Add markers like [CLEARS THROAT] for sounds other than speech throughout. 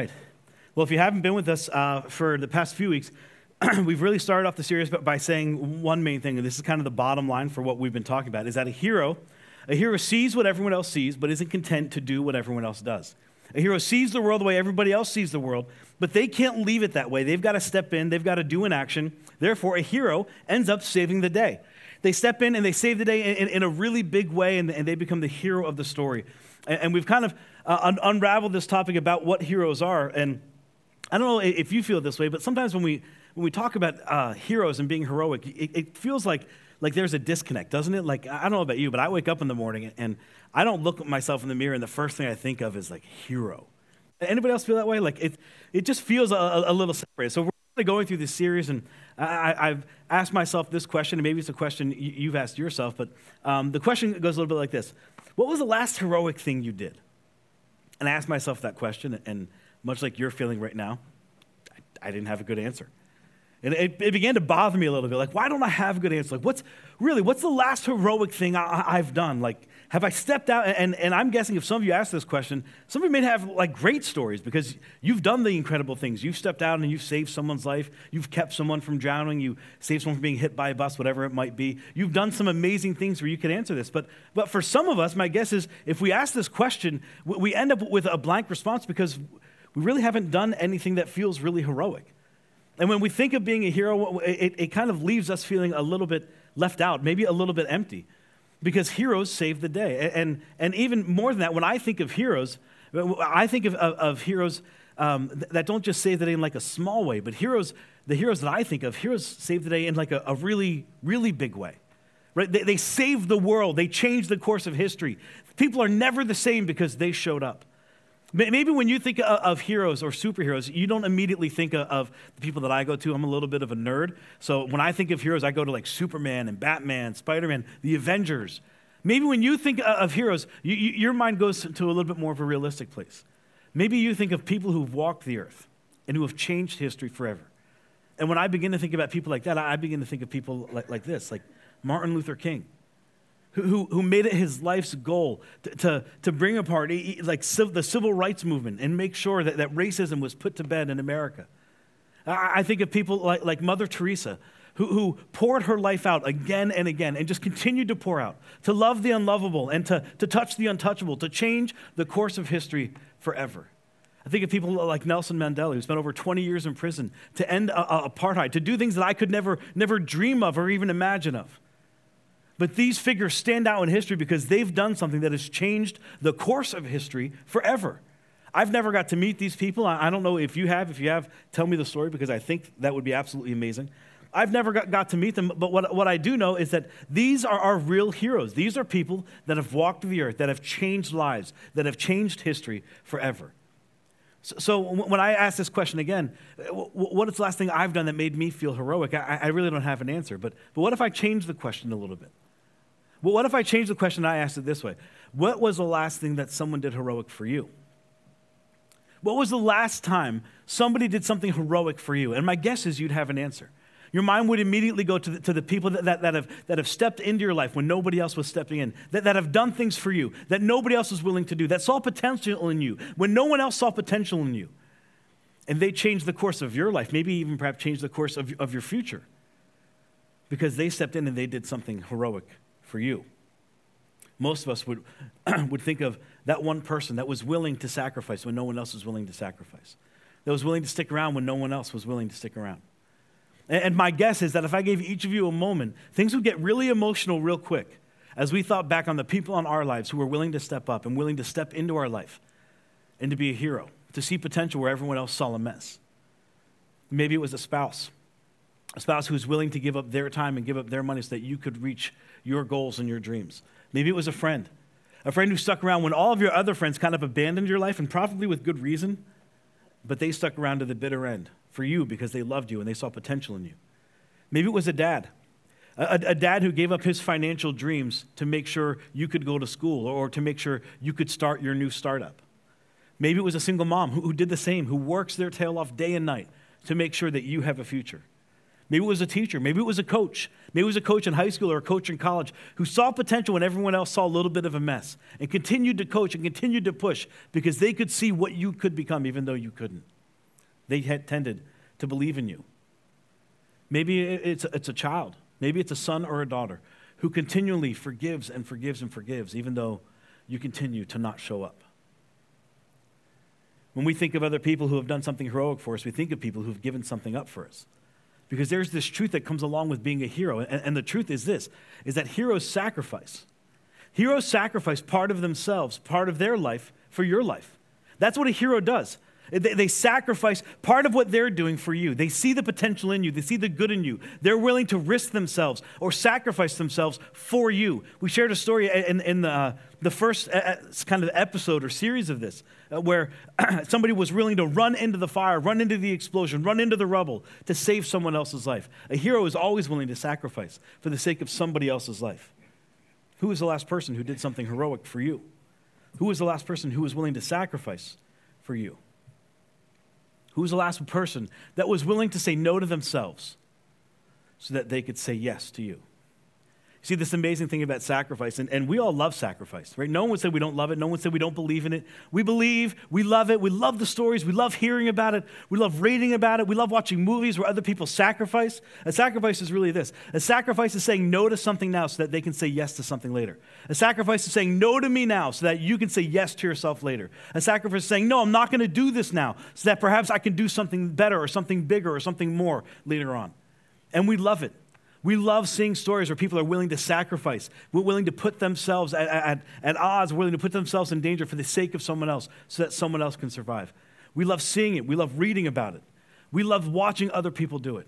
right. Well, if you haven't been with us uh, for the past few weeks, [CLEARS THROAT] we've really started off the series by saying one main thing, and this is kind of the bottom line for what we've been talking about, is that a hero, a hero sees what everyone else sees, but isn't content to do what everyone else does. A hero sees the world the way everybody else sees the world, but they can't leave it that way. They've got to step in, they've got to do an action. Therefore, a hero ends up saving the day. They step in and they save the day in, in a really big way, and, and, they become the hero of the story. And, and we've kind of uh, un- unraveled this topic about what heroes are. And I don't know if you feel this way, but sometimes when we, when we talk about uh, heroes and being heroic, it, it, feels like, like there's a disconnect, doesn't it? Like, I don't know about you, but I wake up in the morning and I don't look at myself in the mirror and the first thing I think of is like hero. Anybody else feel that way? Like, it, it just feels a, a little separated. So we're going through this series, and I, have asked myself this question, and maybe it's a question you've asked yourself, but um, the question goes a little bit like this What was the last heroic thing you did? And I asked myself that question, and much like you're feeling right now, I, didn't have a good answer. And it, it, began to bother me a little bit. Like, why don't I have a good answer? Like, what's really, what's the last heroic thing I, have done? Like, have I stepped out? And, and I'm guessing if some of you ask this question, some of you may have like great stories because you've done the incredible things. You've stepped out and you've saved someone's life. You've kept someone from drowning. You saved someone from being hit by a bus, whatever it might be. You've done some amazing things where you could answer this. But, but for some of us, my guess is if we ask this question, we end up with a blank response because we really haven't done anything that feels really heroic. And when we think of being a hero, it, it kind of leaves us feeling a little bit left out, maybe a little bit empty, because heroes save the day. And, and even more than that, when I think of heroes, I think of, of, of heroes um, that don't just save the day in like a small way, but heroes, the heroes that I think of, heroes save the day in like a, a really, really big way. Right? They, they save the world. They change the course of history. People are never the same because they showed up. Maybe when you think of heroes or superheroes, you don't immediately think of the people that I go to. I'm a little bit of a nerd. So when I think of heroes, I go to like Superman and Batman, Spider Man, the Avengers. Maybe when you think uh, of heroes, you, you, your mind goes to a little bit more of a realistic place. Maybe you think of people who've walked the earth and who have changed history forever. And when I begin to think about people like that, I begin to think of people like, like this, like Martin Luther King who, who made it his life's goal to, to, to bring apart like the civil rights movement and make sure that, that racism was put to bed in America. I, I think of people like, like Mother Teresa, who, who poured her life out again and again and just continued to pour out, to love the unlovable and to, to touch the untouchable, to change the course of history forever. I think of people like Nelson Mandela, who spent over 20 years in prison to end apartheid, to do things that I could never, never dream of or even imagine of. But these figures stand out in history because they've done something that has changed the course of history forever. I've never got to meet these people. I don't know if you have. If you have, tell me the story because I think that would be absolutely amazing. I've never got, got to meet them, but what, what I do know is that these are our real heroes. These are people that have walked the earth, that have changed lives, that have changed history forever. So, so when I ask this question again, uh, what is the last thing I've done that made me feel heroic? I, I really don't have an answer. But, but what if I change the question a little bit? Well, what if I change the question and I asked it this way? What was the last thing that someone did heroic for you? What was the last time somebody did something heroic for you? And my guess is you'd have an answer. Your mind would immediately go to the, to the people that, that, that, have, that have stepped into your life when nobody else was stepping in, that, that have done things for you that nobody else was willing to do, that saw potential in you when no one else saw potential in you. And they changed the course of your life, maybe even perhaps changed the course of, of your future because they stepped in and they did something heroic for you. Most of us would, [CLEARS THROAT] would think of that one person that was willing to sacrifice when no one else was willing to sacrifice, that was willing to stick around when no one else was willing to stick around. And, and my guess is that if I gave each of you a moment, things would get really emotional real quick as we thought back on the people in our lives who were willing to step up and willing to step into our life and to be a hero, to see potential where everyone else saw a mess. Maybe it was a spouse a spouse who's willing to give up their time and give up their money so that you could reach your goals and your dreams. Maybe it was a friend, a friend who stuck around when all of your other friends kind of abandoned your life, and probably with good reason, but they stuck around to the bitter end for you because they loved you and they saw potential in you. Maybe it was a dad, a, a dad who gave up his financial dreams to make sure you could go to school or to make sure you could start your new startup. Maybe it was a single mom who, who did the same, who works their tail off day and night to make sure that you have a future. Maybe it was a teacher. Maybe it was a coach. Maybe it was a coach in high school or a coach in college who saw potential when everyone else saw a little bit of a mess and continued to coach and continued to push because they could see what you could become even though you couldn't. They had tended to believe in you. Maybe it's it's a child. Maybe it's a son or a daughter who continually forgives and forgives and forgives even though you continue to not show up. When we think of other people who have done something heroic for us, we think of people who've given something up for us because there's this truth that comes along with being a hero. And, and, the truth is this is that heroes sacrifice. Heroes sacrifice part of themselves, part of their life for your life. That's what a hero does. They, they sacrifice part of what they're doing for you. They see the potential in you, they see the good in you. They're willing to risk themselves or sacrifice themselves for you. We shared a story in, in the, uh, the first uh, uh kind of episode or series of this uh, where [CLEARS THROAT] somebody was willing to run into the fire, run into the explosion, run into the rubble to save someone else's life. A hero is always willing to sacrifice for the sake of somebody else's life. Who was the last person who did something heroic for you? Who was the last person who was willing to sacrifice for you? Who was the last person that was willing to say no to themselves so that they could say yes to you? See, this amazing thing about sacrifice, and, and we all love sacrifice, right? No one said we don't love it. No one said we don't believe in it. We believe, we love it. We love the stories. We love hearing about it. We love reading about it. We love watching movies where other people sacrifice. A sacrifice is really this a sacrifice is saying no to something now so that they can say yes to something later. A sacrifice is saying no to me now so that you can say yes to yourself later. A sacrifice is saying, no, I'm not going to do this now so that perhaps I can do something better or something bigger or something more later on. And we love it. We love seeing stories where people are willing to sacrifice, willing to put themselves at, at, at, odds, willing to put themselves in danger for the sake of someone else so that someone else can survive. We love seeing it. We love reading about it. We love watching other people do it.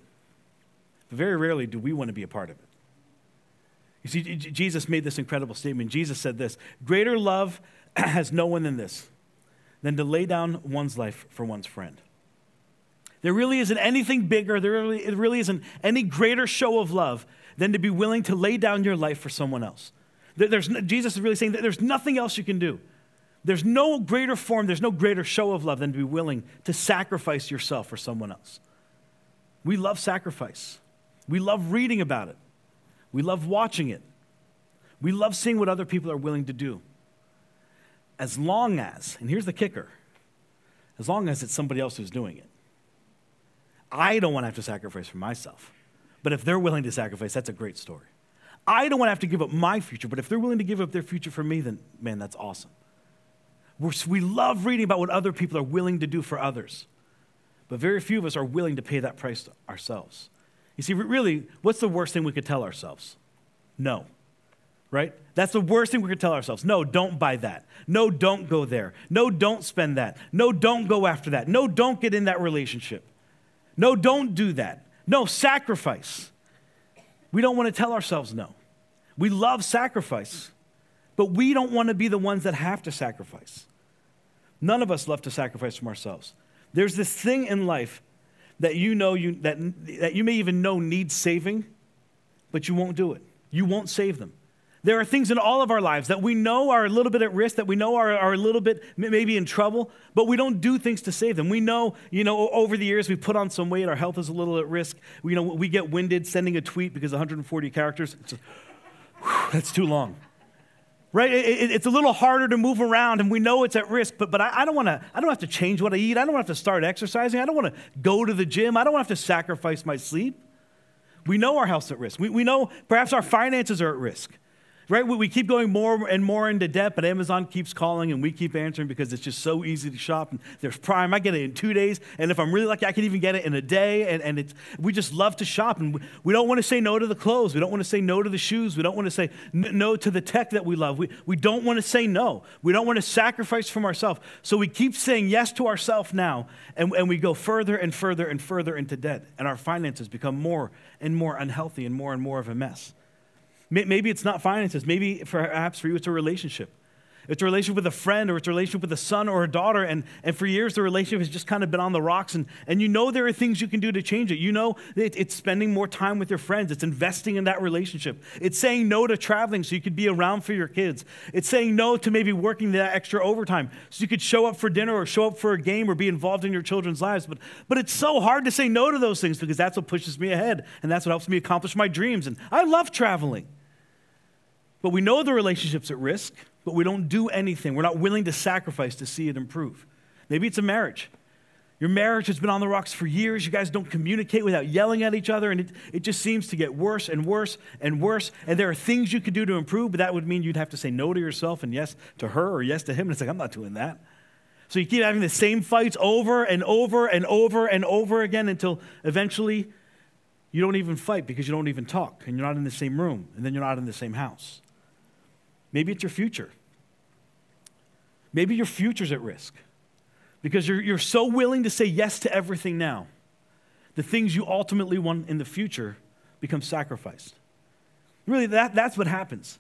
But very rarely do we want to be a part of it. You see, Jesus made this incredible statement. Jesus said this Greater love [CLEARS THROAT] has no one than this, than to lay down one's life for one's friend. There really isn't anything bigger, there really, really isn't any greater show of love than to be willing to lay down your life for someone else. There's, Jesus is really saying that there's nothing else you can do. There's no greater form, there's no greater show of love than to be willing to sacrifice yourself for someone else. We love sacrifice. We love reading about it. We love watching it. We love seeing what other people are willing to do. As long as, and here's the kicker, as long as it's somebody else who's doing it. I don't want to have to sacrifice for myself. But if they're willing to sacrifice, that's a great story. I don't want to have to give up my future, but if they're willing to give up their future for me, then man, that's awesome. We're, we love reading about what other people are willing to do for others, but very few of us are willing to pay that price ourselves. You see, really, what's the worst thing we could tell ourselves? No. Right? That's the worst thing we could tell ourselves. No, don't buy that. No, don't go there. No, don't spend that. No, don't go after that. No, don't get in that relationship. No, don't do that. No, sacrifice. We don't want to tell ourselves no. We love sacrifice, but we don't want to be the ones that have to sacrifice. None of us love to sacrifice from ourselves. There's this thing in life that you know you, that, that you may even know needs saving, but you won't do it. You won't save them. There are things in all of our lives that we know are a little bit at risk, that we know are, are a little bit maybe in trouble, but we don't do things to save them. We know, you know, over the years we put on some weight, our health is a little at risk. We, you know, we get winded sending a tweet because 140 characters, whew, that's too long. Right? It, it, it's a little harder to move around, and we know it's at risk, but, but I, I don't want to, I don't have to change what I eat. I don't have to start exercising. I don't want to go to the gym. I don't have to sacrifice my sleep. We know our health's at risk. We, we know perhaps our finances are at risk right? We keep going more and more into debt, but Amazon keeps calling and we keep answering because it's just so easy to shop. And there's Prime, I get it in two days. And if I'm really lucky, I can even get it in a day. And, and it's, we just love to shop. And we don't want to say no to the clothes. We don't want to say no to the shoes. We don't want to say no to the tech that we love. We, we don't want to say no. We don't want to sacrifice from ourselves. So we keep saying yes to ourselves now. And, and we go further and further and further into debt. And our finances become more and more unhealthy and more and more of a mess. Maybe it's not finances. Maybe perhaps for you it's a relationship. It's a relationship with a friend or it's a relationship with a son or a daughter. And, and for years, the relationship has just kind of been on the rocks. And, and you know there are things you can do to change it. You know it, it's spending more time with your friends, it's investing in that relationship. It's saying no to traveling so you could be around for your kids. It's saying no to maybe working that extra overtime so you could show up for dinner or show up for a game or be involved in your children's lives. But, but it's so hard to say no to those things because that's what pushes me ahead and that's what helps me accomplish my dreams. And I love traveling. But we know the relationship's at risk, but we don't do anything. We're not willing to sacrifice to see it improve. Maybe it's a marriage. Your marriage has been on the rocks for years. You guys don't communicate without yelling at each other, and it, it just seems to get worse and worse and worse. And there are things you could do to improve, but that would mean you'd have to say no to yourself and yes to her or yes to him. And it's like, I'm not doing that. So you keep having the same fights over and over and over and over again until eventually you don't even fight because you don't even talk, and you're not in the same room, and then you're not in the same house. Maybe it's your future. Maybe your future's at risk because you're, you're so willing to say yes to everything now. The things you ultimately want in the future become sacrificed. Really, that, that's what happens.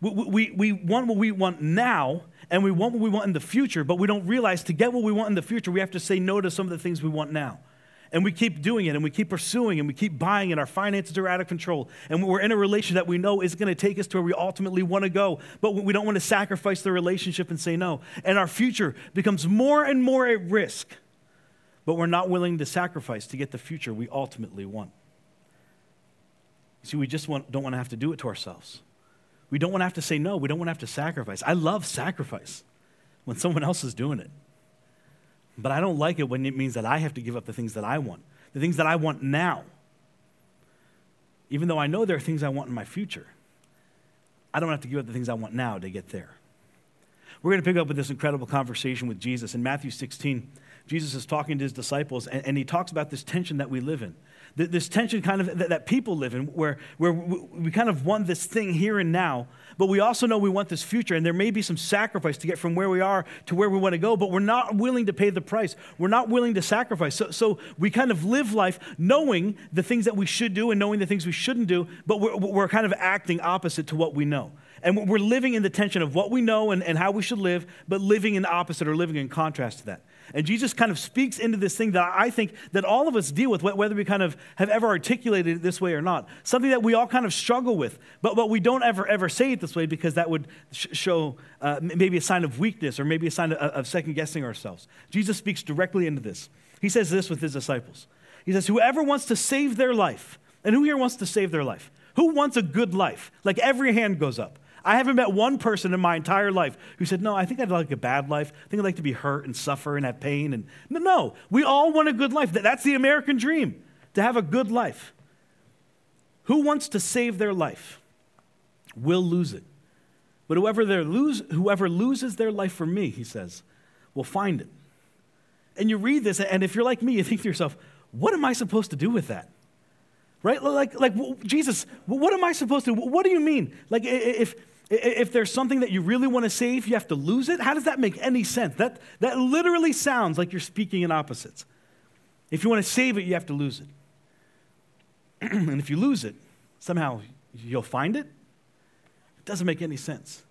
We, we, we want what we want now, and we want what we want in the future, but we don't realize to get what we want in the future, we have to say no to some of the things we want now. And we keep doing it and we keep pursuing and we keep buying and our finances are out of control. And we're in a relationship that we know is going to take us to where we ultimately want to go, but we don't want to sacrifice the relationship and say no. And our future becomes more and more at risk, but we're not willing to sacrifice to get the future we ultimately want. See, we just want, don't want to have to do it to ourselves. We don't want to have to say no. We don't want to have to sacrifice. I love sacrifice when someone else is doing it. But I don't like it when it means that I have to give up the things that I want, the things that I want now. Even though I know there are things I want in my future, I don't have to give up the things I want now to get there. We're going to pick up with this incredible conversation with Jesus. In Matthew 16, Jesus is talking to his disciples, and, and he talks about this tension that we live in this tension kind of that, that people live in, where, where we kind of want this thing here and now, but we also know we want this future, and there may be some sacrifice to get from where we are to where we want to go, but we're not willing to pay the price. We're not willing to sacrifice. So, so we kind of live life knowing the things that we should do and knowing the things we shouldn't do, but we're, we're kind of acting opposite to what we know. And we're living in the tension of what we know and, and how we should live, but living in opposite or living in contrast to that. And Jesus kind of speaks into this thing that I think that all of us deal with, whether we kind of have ever articulated it this way or not. Something that we all kind of struggle with, but, but we don't ever, ever say it this way because that would sh- show uh, maybe a sign of weakness or maybe a sign of, of second guessing ourselves. Jesus speaks directly into this. He says this with his disciples He says, Whoever wants to save their life, and who here wants to save their life? Who wants a good life? Like every hand goes up. I haven't met one person in my entire life who said, No, I think I'd like a bad life. I think I'd like to be hurt and suffer and have pain. And no, no, we all want a good life. That's the American dream, to have a good life. Who wants to save their life will lose it. But whoever, lose, whoever loses their life for me, he says, will find it. And you read this, and if you're like me, you think to yourself, what am I supposed to do with that? Right? Like, like Jesus, what am I supposed to? What do you mean? Like, if if there's something that you really want to save, you have to lose it? How does that make any sense? That, that literally sounds like you're speaking in opposites. If you want to save it, you have to lose it. [CLEARS THROAT] and if you lose it, somehow you'll find it? It doesn't make any sense.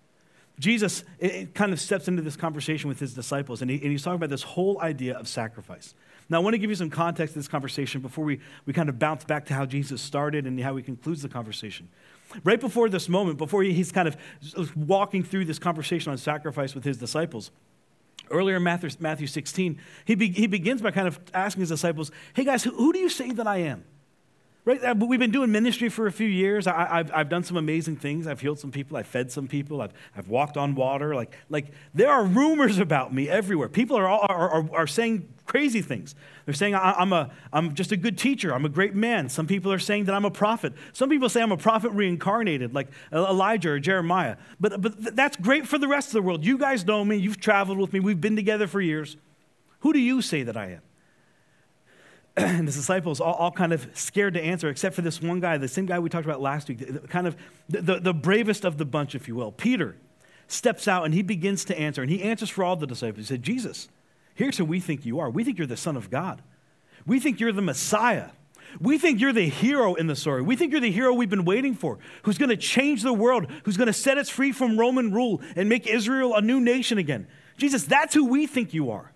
Jesus it, it kind of steps into this conversation with his disciples, and, he, and he's talking about this whole idea of sacrifice. Now, I want to give you some context to this conversation before we, we kind of bounce back to how Jesus started and how he concludes the conversation. Right before this moment, before he's kind of walking through this conversation on sacrifice with his disciples, earlier in Matthew, Matthew 16, he, he begins by kind of asking his disciples, Hey guys, who do you say that I am? Right? Uh, we've been doing ministry for a few years. I, have I've done some amazing things. I've healed some people. I've fed some people. I've, I've walked on water. Like, like there are rumors about me everywhere. People are, are, are, are saying crazy things. They're saying I'm, a, I'm just a good teacher. I'm a great man. Some people are saying that I'm a prophet. Some people say I'm a prophet reincarnated, like Elijah or Jeremiah. But, but that's great for the rest of the world. You guys know me. You've traveled with me. We've been together for years. Who do you say that I am? And [CLEARS THROAT] the disciples all, all, kind of scared to answer, except for this one guy, the same guy we talked about last week, kind of the, the, the bravest of the bunch, if you will. Peter steps out and he begins to answer, and he answers for all the disciples. He said, Jesus, here's who we think you are. We think you're the Son of God. We think you're the Messiah. we think you're the hero in the story. We think you're the hero we've been waiting for, who's going to change the world, who's going to set us free from Roman rule and make Israel a new nation again. Jesus, that's who we think you are.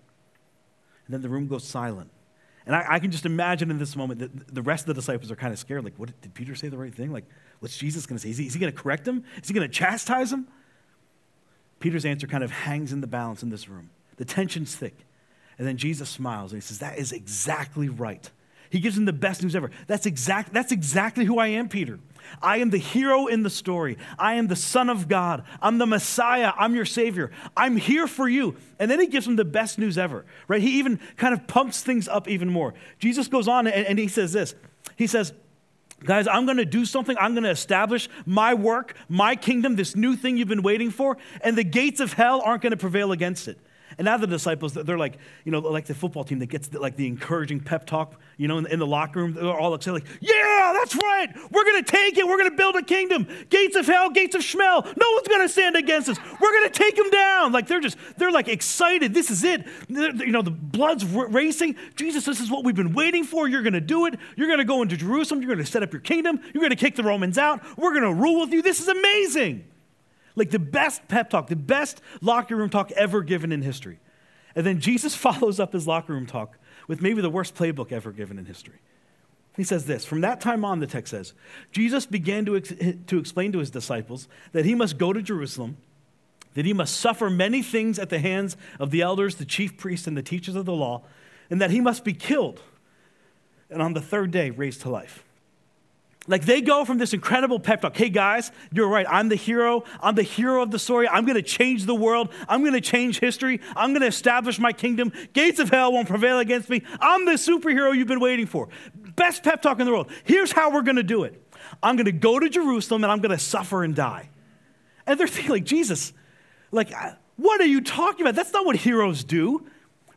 And then the room goes silent. And I, I can just imagine in this moment that the rest of the disciples are kind of scared. Like, what did Peter say the right thing? Like, what's Jesus going to say? Is he, is he going to correct him? Is he going to chastise him? Peter's answer kind of hangs in the balance in this room. The tension's thick. And then Jesus smiles and he says, That is exactly right. He gives him the best news ever. That's, exact, that's exactly who I am, Peter. I am the hero in the story. I am the Son of God. I'm the Messiah. I'm your Savior. I'm here for you. And then he gives him the best news ever, right? He even kind of pumps things up even more. Jesus goes on and, and he says this He says, Guys, I'm going to do something. I'm going to establish my work, my kingdom, this new thing you've been waiting for, and the gates of hell aren't going to prevail against it. And now the disciples, they're like, you know, like the football team that gets the, like the encouraging pep talk, you know, in, in the locker room. They're all excited, like, yeah, that's right. We're going to take it. We're going to build a kingdom. Gates of hell, gates of Schmel. No one's going to stand against us. We're going to take them down. Like they're just, they're like excited. This is it. They're, you know, the blood's racing. Jesus, this is what we've been waiting for. You're going to do it. You're going to go into Jerusalem. You're going to set up your kingdom. You're going to kick the Romans out. We're going to rule with you. This is amazing. Like the best pep talk, the best locker room talk ever given in history. And then Jesus [LAUGHS] follows up his locker room talk with maybe the worst playbook ever given in history. He says this From that time on, the text says, Jesus began to, ex- to explain to his disciples that he must go to Jerusalem, that he must suffer many things at the hands of the elders, the chief priests, and the teachers of the law, and that he must be killed, and on the third day raised to life. Like they go from this incredible pep talk. Hey guys, you're right. I'm the hero. I'm the hero of the story. I'm to change the world. I'm to change history. I'm to establish my kingdom. Gates of hell won't prevail against me. I'm the superhero you've been waiting for. Best pep talk in the world. Here's how we're to do it. I'm to go to Jerusalem and I'm to suffer and die. And they're thinking like, Jesus, like, uh, what are you talking about? That's not what heroes do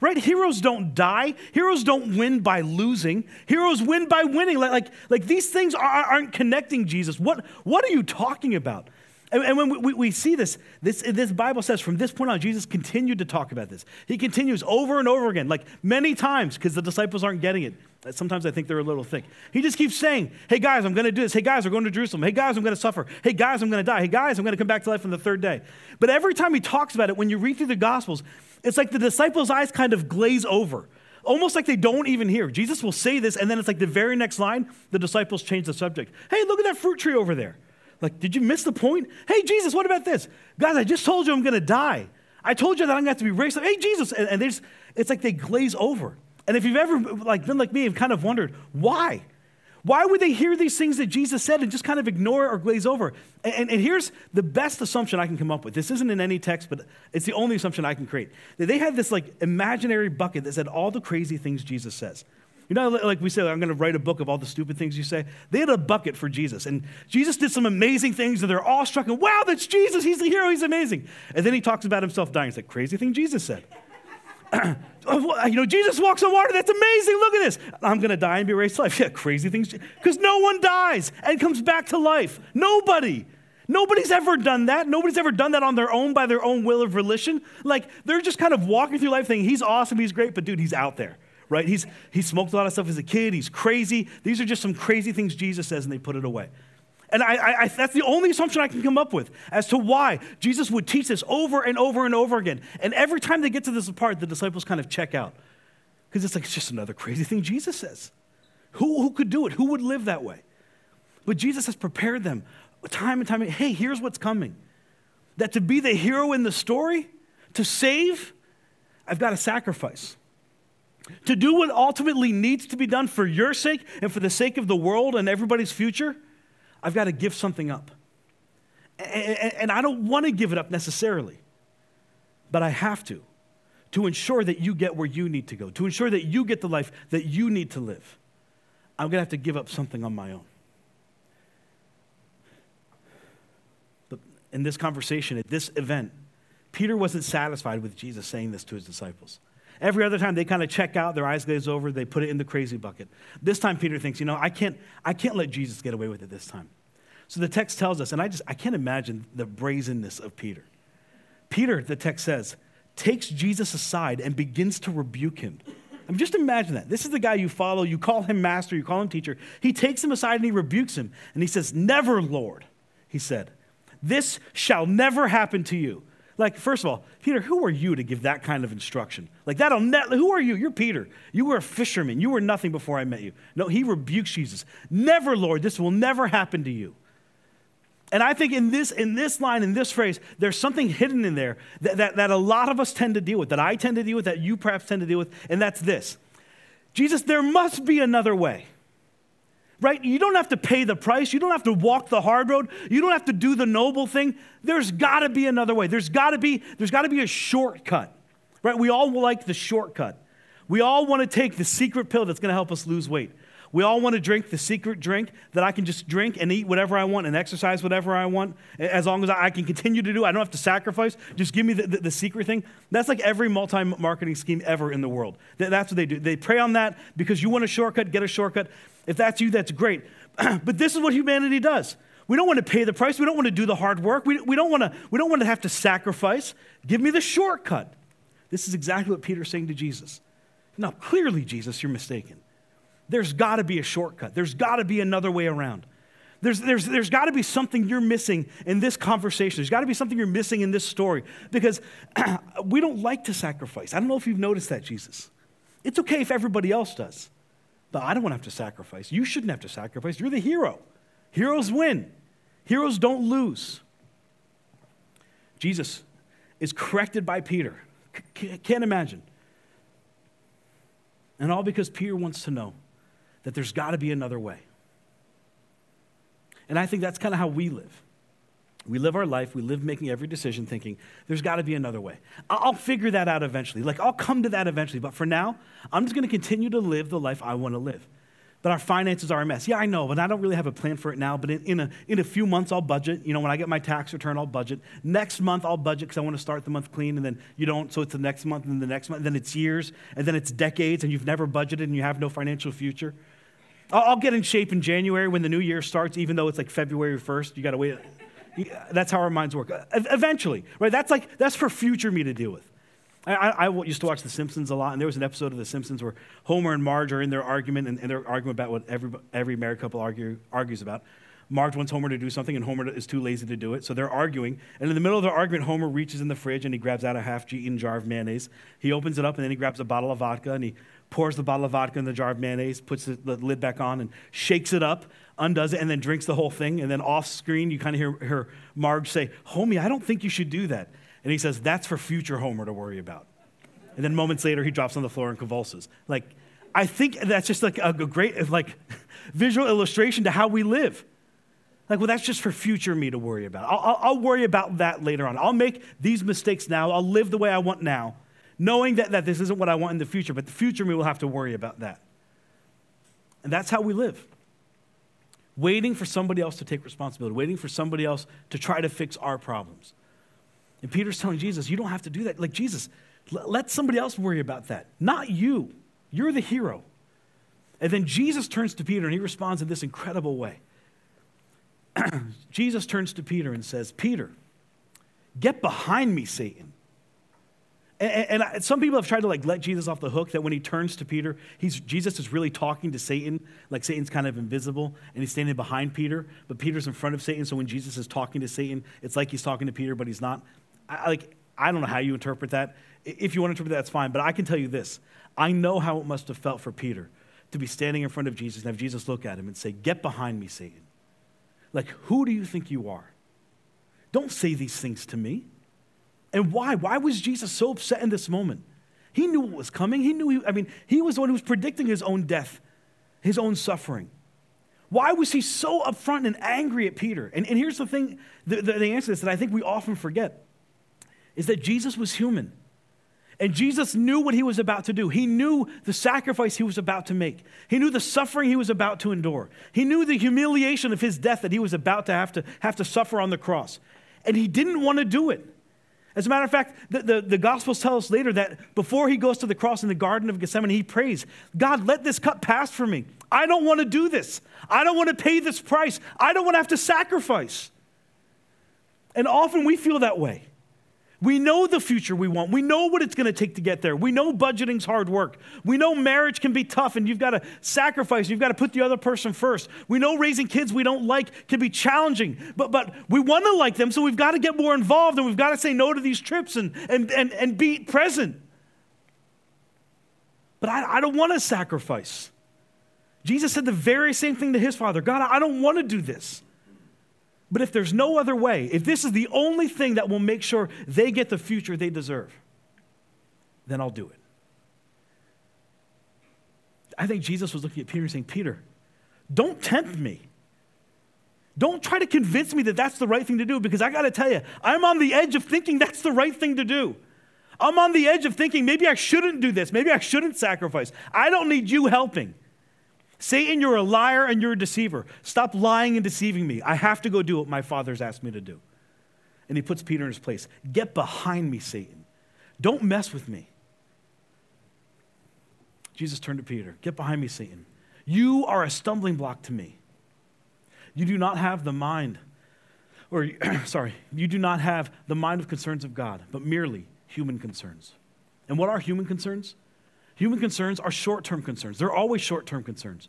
right? Heroes don't die. Heroes don't win by losing. Heroes win by winning. Like, like, like these things are, not connecting Jesus. What, what are you talking about? And, and when we, we, see this, this, this Bible says from this point on, Jesus continued to talk about this. He continues over and over again, like many times, because the disciples aren't getting it. Sometimes I think they're a little thick. He just keeps saying, Hey guys, I'm going to do this. Hey guys, we're going to Jerusalem. Hey guys, I'm going to suffer. Hey guys, I'm going to die. Hey guys, I'm going to come back to life on the third day. But every time he talks about it, when you read through the Gospels, it's like the disciples' eyes kind of glaze over, almost like they don't even hear. Jesus will say this, and then it's like the very next line, the disciples change the subject. Hey, look at that fruit tree over there. Like, did you miss the point? Hey, Jesus, what about this? Guys, I just told you I'm going to die. I told you that I'm going to have to be raised up. Hey, Jesus. And, and just, it's like they glaze over. And if you've ever like been like me and kind of wondered, why? Why would they hear these things that Jesus said and just kind of ignore or glaze over? And, and, and, here's the best assumption I can come up with. This isn't in any text, but it's the only assumption I can create. That they had this like imaginary bucket that said all the crazy things Jesus says. You know, like we say, I'm going to write a book of all the stupid things you say. They had a bucket for Jesus. And Jesus did some amazing things, and they're all struck. And wow, that's Jesus. He's the hero. He's amazing. And then he talks about himself dying. It's like, crazy thing Jesus said. [CLEARS THROAT] Oh, you know, Jesus walks on water. That's amazing. Look at this. I'm going to die and be raised to life. [LAUGHS] Yeah, crazy things. Because no one dies and comes back to life. Nobody. Nobody's ever done that. Nobody's ever done that on their own by their own will of volition. Like, they're just kind of walking through life thinking, he's awesome, he's great, but dude, he's out there, right? He's, he smoked a lot of stuff as a kid, he's crazy. These are just some crazy things Jesus says, and they put it away. And I, I, that's the only assumption I can come up with as to why Jesus would teach this over and over and over again. And every time they get to this part, the disciples kind of check out. Because it's like, it's just another crazy thing Jesus says. Who, who could do it? Who would live that way? But Jesus has prepared them time and time again. Hey, here's what's coming. That to be the hero in the story, to save, I've got to sacrifice. To do what ultimately needs to be done for your sake and for the sake of the world and everybody's future, I've got to give something up. And I don't want to give it up necessarily, but I have to, to ensure that you get where you need to go, to ensure that you get the life that you need to live. I'm going to have to give up something on my own. But in this conversation, at this event, Peter wasn't satisfied with Jesus saying this to his disciples. Every other time they kind of check out, their eyes glaze over, they put it in the crazy bucket. This time Peter thinks, you know, I can't, I can't let Jesus get away with it this time. So the text tells us, and I just I can't imagine the brazenness of Peter. Peter, the text says, takes Jesus aside and begins to rebuke him. I mean, just imagine that. This is the guy you follow. You call him master, you call him teacher. He takes him aside and he rebukes him. And he says, Never, Lord, he said, this shall never happen to you. Like, first of all, Peter, who are you to give that kind of instruction? Like, that'll net, who are you? You're Peter. You were a fisherman. You were nothing before I met you. No, he rebukes Jesus. Never, Lord, this will never happen to you. And I think in this, in this line, in this phrase, there's something hidden in there that, that, that a lot of us tend to deal with, that I tend to deal with, that you perhaps tend to deal with, and that's this Jesus, there must be another way right? You don't have to pay the price. You don't have to walk the hard road. You don't have to do the noble thing. There's got to be another way. There's got to be there's got to be a shortcut. Right? We all like the shortcut. We all want to take the secret pill that's going to help us lose weight. We all want to drink the secret drink that I can just drink and eat whatever I want and exercise whatever I want as long as I can continue to do. I don't have to sacrifice. Just give me the, the, the secret thing. That's like every multi marketing scheme ever in the world. That's what they do. They prey on that because you want a shortcut, get a shortcut. If that's you, that's great. [CLEARS THROAT] but this is what humanity does. We don't want to pay the price. We don't want to do the hard work. We, we, don't want to, we don't want to have to sacrifice. Give me the shortcut. This is exactly what Peter's saying to Jesus. Now, clearly, Jesus, you're mistaken. There's got to be a shortcut. There's got to be another way around. There's, there's, there's got to be something you're missing in this conversation. There's got to be something you're missing in this story because [CLEARS THROAT] we don't like to sacrifice. I don't know if you've noticed that, Jesus. It's okay if everybody else does, but I don't want to have to sacrifice. You shouldn't have to sacrifice. You're the hero. Heroes win, heroes don't lose. Jesus is corrected by Peter. C- can't imagine. And all because Peter wants to know that there's got to be another way. And I think that's kind of how we live. We live our life, we live making every decision thinking, there's got to be another way. I'll figure that out eventually. Like, I'll come to that eventually. But for now, I'm just going to continue to live the life I want to live. But our finances are a mess. Yeah, I know, but I don't really have a plan for it now. But in, in, a, in a few months, I'll budget. You know, when I get my tax return, I'll budget. Next month, I'll budget because I want to start the month clean. And then you don't, so it's the next month, and the next month, and then it's years, and then it's decades, and you've never budgeted, and you have no financial future. I'll get in shape in January when the new year starts, even though it's like February 1st. You got to wait. That's how our minds work. Eventually, right? That's like, that's for future me to deal with. I, I, used to watch The Simpsons a lot, and there was an episode of The Simpsons where Homer and Marge are in their argument, and, and they're arguing about what every, every married couple argue, argues about. Marge wants Homer to do something, and Homer is too lazy to do it. So they're arguing. And in the middle of their argument, Homer reaches in the fridge and he grabs out a half eaten jar of mayonnaise. He opens it up, and then he grabs a bottle of vodka and he pours the bottle of vodka in the jar of mayonnaise, puts the, lid back on, and shakes it up, undoes it, and then drinks the whole thing. And then off screen, you kind of hear her Marge say, Homie, I don't think you should do that. And he says, That's for future Homer to worry about. And then moments later, he drops on the floor and convulses. Like, I think that's just like a great like [LAUGHS] visual illustration to how we live. Like, well, that's just for future me to worry about. I'll, I'll worry about that later on. I'll make these mistakes now. I'll live the way I want now knowing that, that this isn't what I want in the future, but the future me will have to worry about that. And that's how we live. Waiting for somebody else to take responsibility, waiting for somebody else to try to fix our problems. And Peter's telling Jesus, you don't have to do that. Like, Jesus, let somebody else worry about that, not you. You're the hero. And then Jesus turns to Peter and he responds in this incredible way. [CLEARS THROAT] Jesus turns to Peter and says, Peter, get behind me, Satan. And, and, some people have tried to like let Jesus off the hook that when he turns to Peter, he's, Jesus is really talking to Satan, like Satan's kind of invisible, and he's standing behind Peter, but Peter's in front of Satan. So when Jesus is talking to Satan, it's like he's talking to Peter, but he's not. I, like I don't know how you interpret that. If you want to interpret that, that's fine. But I can tell you this: I know how it must have felt for Peter to be standing in front of Jesus and have Jesus look at him and say, "Get behind me, Satan." Like, who do you think you are? Don't say these things to me. And why? Why was Jesus so upset in this moment? He knew what was coming. He knew, he, I mean, he was the one who was predicting his own death, his own suffering. Why was he so upfront and angry at Peter? And, and here's the thing the, the, the answer to this that I think we often forget is that Jesus was human. And Jesus knew what he was about to do. He knew the sacrifice he was about to make. He knew the suffering he was about to endure. He knew the humiliation of his death that he was about to have to, have to suffer on the cross. And he didn't want to do it. As a matter of fact, the, the, the, Gospels tell us later that before he goes to the cross in the Garden of Gethsemane, he prays, God, let this cup pass from me. I don't want to do this. I don't want to pay this price. I don't want to have to sacrifice. And often we feel that way. We know the future we want. We know what it's going to take to get there. We know budgeting's hard work. We know marriage can be tough and you've got to sacrifice. You've got to put the other person first. We know raising kids we don't like can be challenging, but, but we want to like them, so we've got to get more involved and we've got to say no to these trips and, and, and, and be present. But I, I don't want to sacrifice. Jesus said the very same thing to his father God, I don't want to do this. But if there's no other way, if this is the only thing that will make sure they get the future they deserve, then I'll do it. I think Jesus was looking at Peter and saying, Peter, don't tempt me. Don't try to convince me that that's the right thing to do because I got to tell you, I'm on the edge of thinking that's the right thing to do. I'm on the edge of thinking maybe I shouldn't do this. Maybe I shouldn't sacrifice. I don't need you helping. Satan, you're a liar and you're a deceiver. Stop lying and deceiving me. I have to go do what my father's asked me to do. And he puts Peter in his place. Get behind me, Satan. Don't mess with me. Jesus turned to Peter. Get behind me, Satan. You are a stumbling block to me. You do not have the mind, or [CLEARS THROAT] sorry, you do not have the mind of concerns of God, but merely human concerns. And what are human concerns? Human concerns are short term concerns. They're always short term concerns.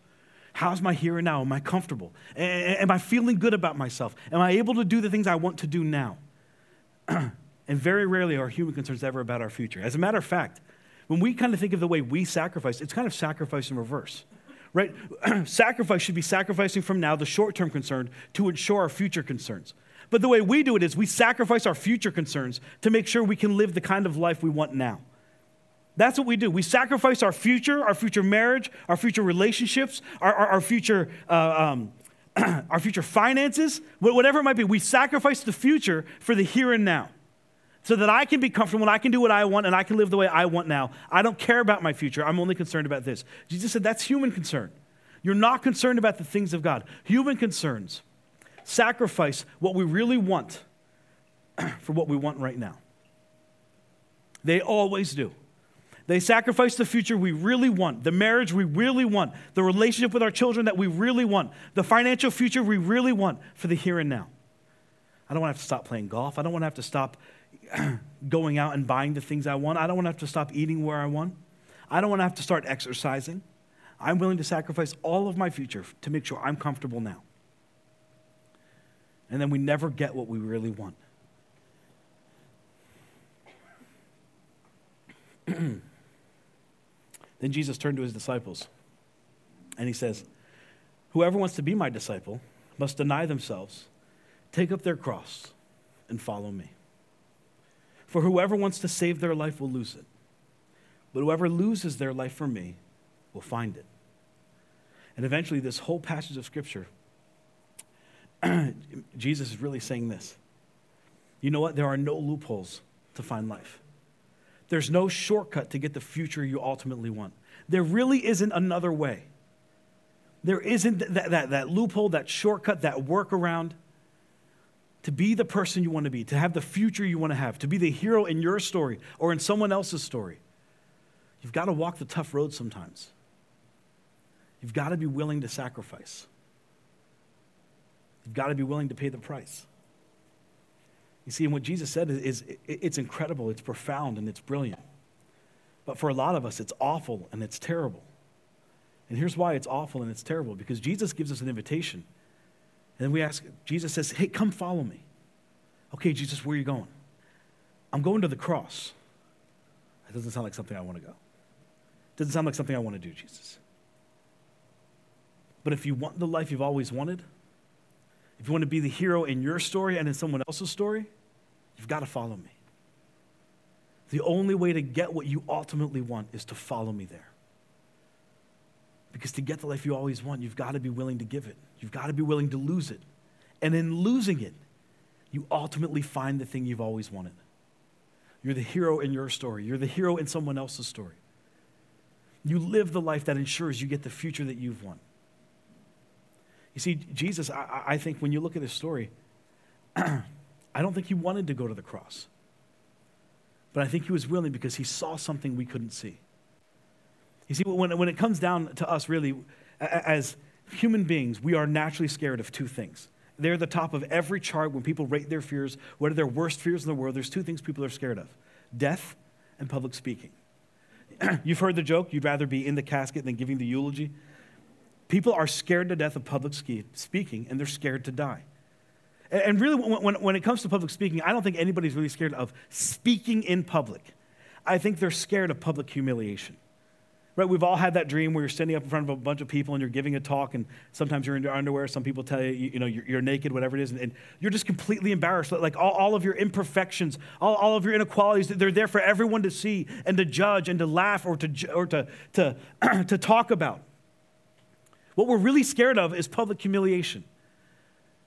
How's my here and now? Am I comfortable? Am I feeling good about myself? Am I able to do the things I want to do now? [CLEARS THROAT] and very rarely are human concerns ever about our future. As a matter of fact, when we kind of think of the way we sacrifice, it's kind of sacrifice in reverse, right? [CLEARS THROAT] sacrifice should be sacrificing from now the short term concern to ensure our future concerns. But the way we do it is we sacrifice our future concerns to make sure we can live the kind of life we want now. That's what we do. We sacrifice our future, our future marriage, our future relationships, our, our, our future, uh, um, [CLEARS THROAT] our future finances, whatever it might be. We sacrifice the future for the here and now so that I can be comfortable and I can do what I want and I can live the way I want now. I don't care about my future. I'm only concerned about this. Jesus said that's human concern. You're not concerned about the things of God. Human concerns sacrifice what we really want [CLEARS THROAT] for what we want right now. They always do. They sacrifice the future we really want, the marriage we really want, the relationship with our children that we really want, the financial future we really want for the here and now. I don't want to have to stop playing golf. I don't want to have to stop [CLEARS THROAT] going out and buying the things I want. I don't want to have to stop eating where I want. I don't want to have to start exercising. I'm willing to sacrifice all of my future to make sure I'm comfortable now. And then we never get what we really want. [CLEARS THROAT] Then Jesus turned to his disciples and he says, Whoever wants to be my disciple must deny themselves, take up their cross, and follow me. For whoever wants to save their life will lose it, but whoever loses their life for me will find it. And eventually, this whole passage of Scripture, [CLEARS THROAT] Jesus is really saying this. You know what? There are no loopholes to find life. There's no shortcut to get the future you ultimately want. There really isn't another way. There isn't that, that, that loophole, that shortcut, that workaround to be the person you want to be, to have the future you want to have, to be the hero in your story or in someone else's story. You've got to walk the tough road sometimes. You've got to be willing to sacrifice. You've got to be willing to pay the price. You see, and what Jesus said is, is it's incredible, it's profound, and it's brilliant. But for a lot of us, it's awful and it's terrible. And here's why it's awful and it's terrible because Jesus gives us an invitation. And then we ask, Jesus says, Hey, come follow me. Okay, Jesus, where are you going? I'm going to the cross. That doesn't sound like something I want to go. Doesn't sound like something I want to do, Jesus. But if you want the life you've always wanted, if you want to be the hero in your story and in someone else's story, you've got to follow me. The only way to get what you ultimately want is to follow me there. Because to get the life you always want, you've got to be willing to give it. You've got to be willing to lose it. And in losing it, you ultimately find the thing you've always wanted. You're the hero in your story, you're the hero in someone else's story. You live the life that ensures you get the future that you've won. You see, Jesus, I, I think when you look at his story, [CLEARS THROAT] I don't think he wanted to go to the cross. But I think he was willing because he saw something we couldn't see. You see, when, when it comes down to us, really, as human beings, we are naturally scared of two things. they're the top of every chart when people rate their fears. What are their worst fears in the world? There's two things people are scared of death and public speaking. [CLEARS THROAT] You've heard the joke, you'd rather be in the casket than giving the eulogy. People are scared to death of public speaking, and they're scared to die. And really, when, it comes to public speaking, I don't think anybody's really scared of speaking in public. I think they're scared of public humiliation. Right? We've all had that dream where you're standing up in front of a bunch of people and you're giving a talk, and sometimes you're in your underwear. Some people tell you, you, know, you're, naked, whatever it is, and, you're just completely embarrassed. Like all, all of your imperfections, all, all, of your inequalities, they're there for everyone to see and to judge and to laugh or to, or to, to, [CLEARS THROAT] to talk about. What we're really scared of is public humiliation.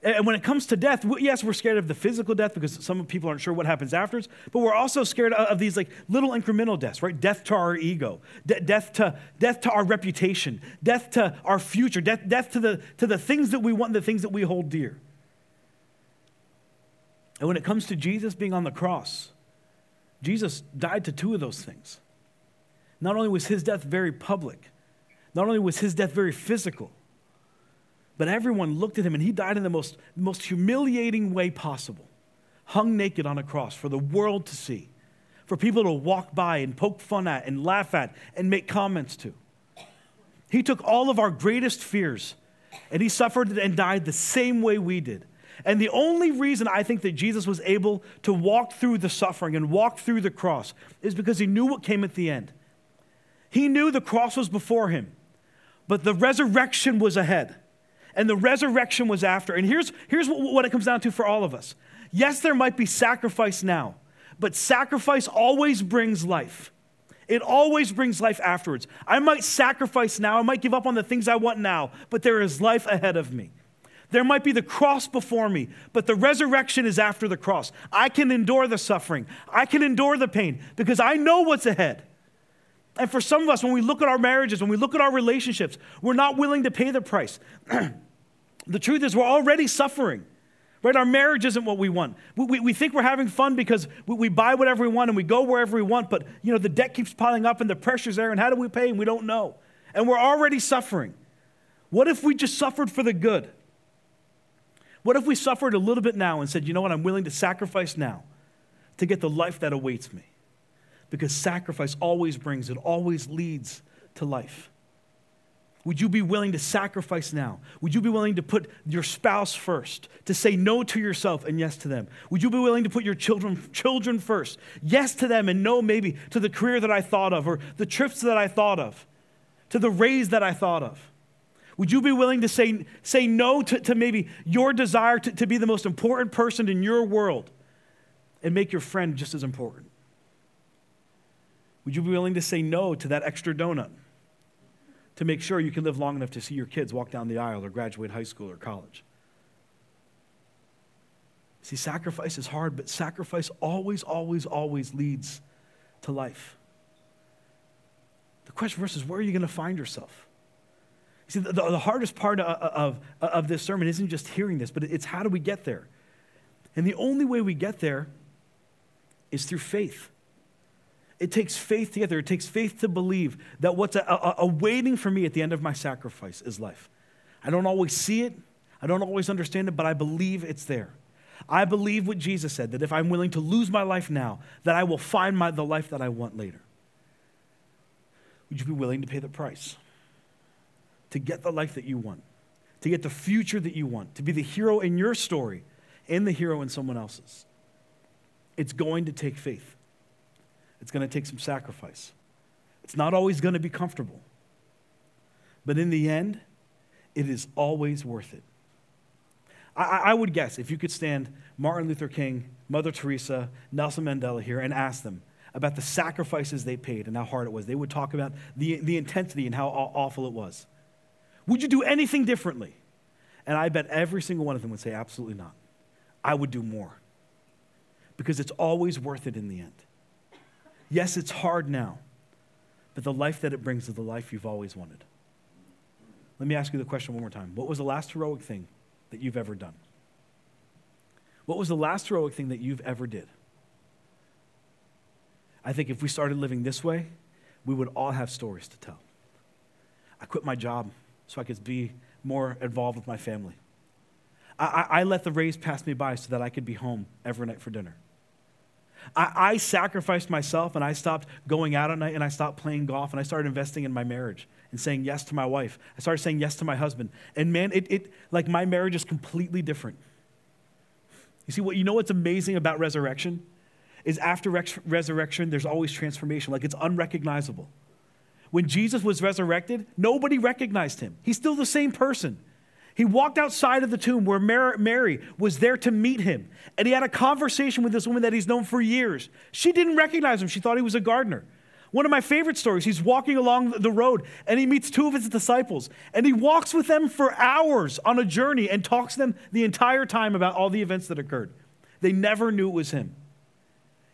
And when it comes to death, yes, we're scared of the physical death because some people aren't sure what happens afterwards, but we're also scared of these like little incremental deaths, right? Death to our ego, de- death, to, death to our reputation, death to our future, death, death to, the, to the things that we want, the things that we hold dear. And when it comes to Jesus being on the cross, Jesus died to two of those things. Not only was his death very public, not only was his death very physical, but everyone looked at him and he died in the most, most humiliating way possible, hung naked on a cross for the world to see, for people to walk by and poke fun at and laugh at and make comments to. He took all of our greatest fears and he suffered and died the same way we did. And the only reason I think that Jesus was able to walk through the suffering and walk through the cross is because he knew what came at the end. He knew the cross was before him, but the resurrection was ahead and the resurrection was after. And here's, here's what, what it comes down to for all of us. Yes, there might be sacrifice now, but sacrifice always brings life. It always brings life afterwards. I might sacrifice now, I might give up on the things I want now, but there is life ahead of me. There might be the cross before me, but the resurrection is after the cross. I can endure the suffering, I can endure the pain because I know what's ahead. And for some of us, when we look at our marriages, when we look at our relationships, we're not willing to pay the price. [CLEARS THROAT] The truth is, we're already suffering. Right? Our marriage isn't what we want. We, we, we think we're having fun because we, we, buy whatever we want and we go wherever we want, but you know, the debt keeps piling up and the pressure's there, and how do we pay? And we don't know. And we're already suffering. What if we just suffered for the good? What if we suffered a little bit now and said, you know what, I'm willing to sacrifice now to get the life that awaits me? Because sacrifice always brings, it always leads to life. Would you be willing to sacrifice now? Would you be willing to put your spouse first, to say no to yourself and yes to them? Would you be willing to put your children, children first, yes to them and no maybe to the career that I thought of or the trips that I thought of, to the raise that I thought of? Would you be willing to say, say no to, to maybe your desire to, to be the most important person in your world and make your friend just as important? Would you be willing to say no to that extra donut? To make sure you can live long enough to see your kids walk down the aisle or graduate high school or college. See, sacrifice is hard, but sacrifice always, always, always leads to life. The question is where are you going to find yourself? See, the, the, hardest part of, of, of this sermon isn't just hearing this, but it's how do we get there? And the only way we get there is through faith. It takes faith together. It takes faith to believe that what's awaiting for me at the end of my sacrifice is life. I don't always see it, I don't always understand it, but I believe it's there. I believe what Jesus said that if I'm willing to lose my life now, that I will find my, the life that I want later. Would you be willing to pay the price to get the life that you want, to get the future that you want, to be the hero in your story and the hero in someone else's? It's going to take faith. It's going to take some sacrifice. It's not always going to be comfortable. But in the end, it is always worth it. I, I, would guess if you could stand Martin Luther King, Mother Teresa, Nelson Mandela here and ask them about the sacrifices they paid and how hard it was, they would talk about the, the intensity and how awful it was. Would you do anything differently? And I bet every single one of them would say, absolutely not. I would do more. Because it's always worth it in the end. Yes, it's hard now, but the life that it brings is the life you've always wanted. Let me ask you the question one more time. What was the last heroic thing that you've ever done? What was the last heroic thing that you've ever did? I think if we started living this way, we would all have stories to tell. I quit my job so I could be more involved with my family. I, I let the race pass me by so that I could be home every night for dinner. I, I sacrificed myself and I stopped going out at night and I stopped playing golf and I started investing in my marriage and saying yes to my wife. I started saying yes to my husband. And man, it, it like my marriage is completely different. You see, what you know what's amazing about resurrection is after res- resurrection, there's always transformation. Like it's unrecognizable. When Jesus was resurrected, nobody recognized him. He's still the same person. He walked outside of the tomb where Mary was there to meet him, and he had a conversation with this woman that he's known for years. She didn't recognize him, she thought he was a gardener. One of my favorite stories, he's walking along the road and he meets two of his disciples, and he walks with them for hours on a journey and talks to them the entire time about all the events that occurred. They never knew it was him.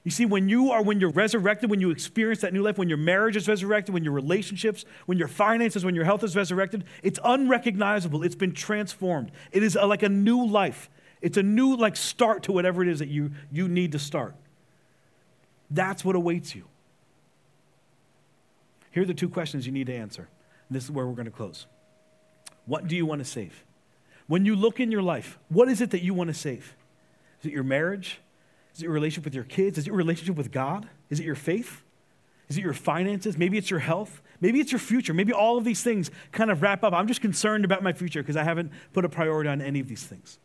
You see, when you are, when you're resurrected, when you experience that new life, when your marriage is resurrected, when your relationships, when your finances, when your health is resurrected, it's unrecognizable. It's been transformed. It is a, like a new life. It's a new like start to whatever it is that you, you need to start. That's what awaits you. Here are the two questions you need to answer. This is where we're going to close. What do you want to save? When you look in your life, what is it that you want to save? Is it your marriage? Is it your relationship with your kids? Is it your relationship with God? Is it your faith? Is it your finances? Maybe it's your health. Maybe it's your future. Maybe all of these things kind of wrap up. I'm just concerned about my future because I haven't put a priority on any of these things.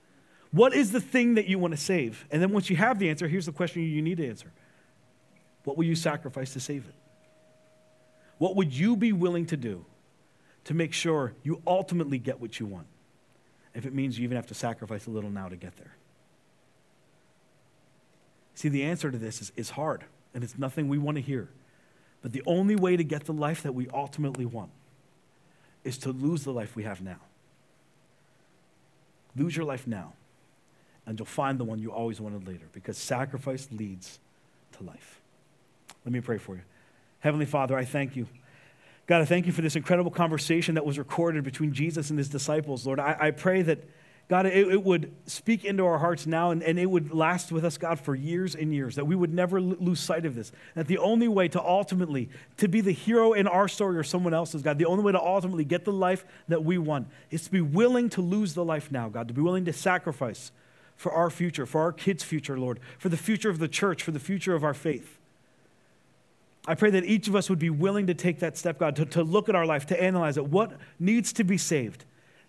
What is the thing that you want to save? And then once you have the answer, here's the question you need to answer What will you sacrifice to save it? What would you be willing to do to make sure you ultimately get what you want? If it means you even have to sacrifice a little now to get there. See, the answer to this is, is hard, and it's nothing we want to hear. But the only way to get the life that we ultimately want is to lose the life we have now. Lose your life now, and you'll find the one you always wanted later, because sacrifice leads to life. Let me pray for you. Heavenly Father, I thank you. God, I thank you for this incredible conversation that was recorded between Jesus and his disciples, Lord. I, I pray that God, it, it, would speak into our hearts now and, and it would last with us, God, for years and years, that we would never lose sight of this. That the only way to ultimately, to be the hero in our story or someone else's, God, the only way to ultimately get the life that we want is to be willing to lose the life now, God, to be willing to sacrifice for our future, for our kids' future, Lord, for the future of the church, for the future of our faith. I pray that each of us would be willing to take that step, God, to, to look at our life, to analyze it. What needs to be saved?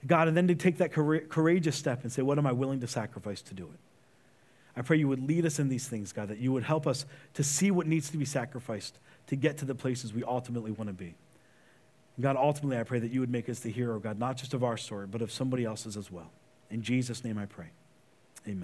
God, and then to take that courageous step and say, What am I willing to sacrifice to do it? I pray you would lead us in these things, God, that you would help us to see what needs to be sacrificed to get to the places we ultimately want to be. God, ultimately, I pray that you would make us the hero, God, not just of our story, but of somebody else's as well. In Jesus' name I pray. Amen.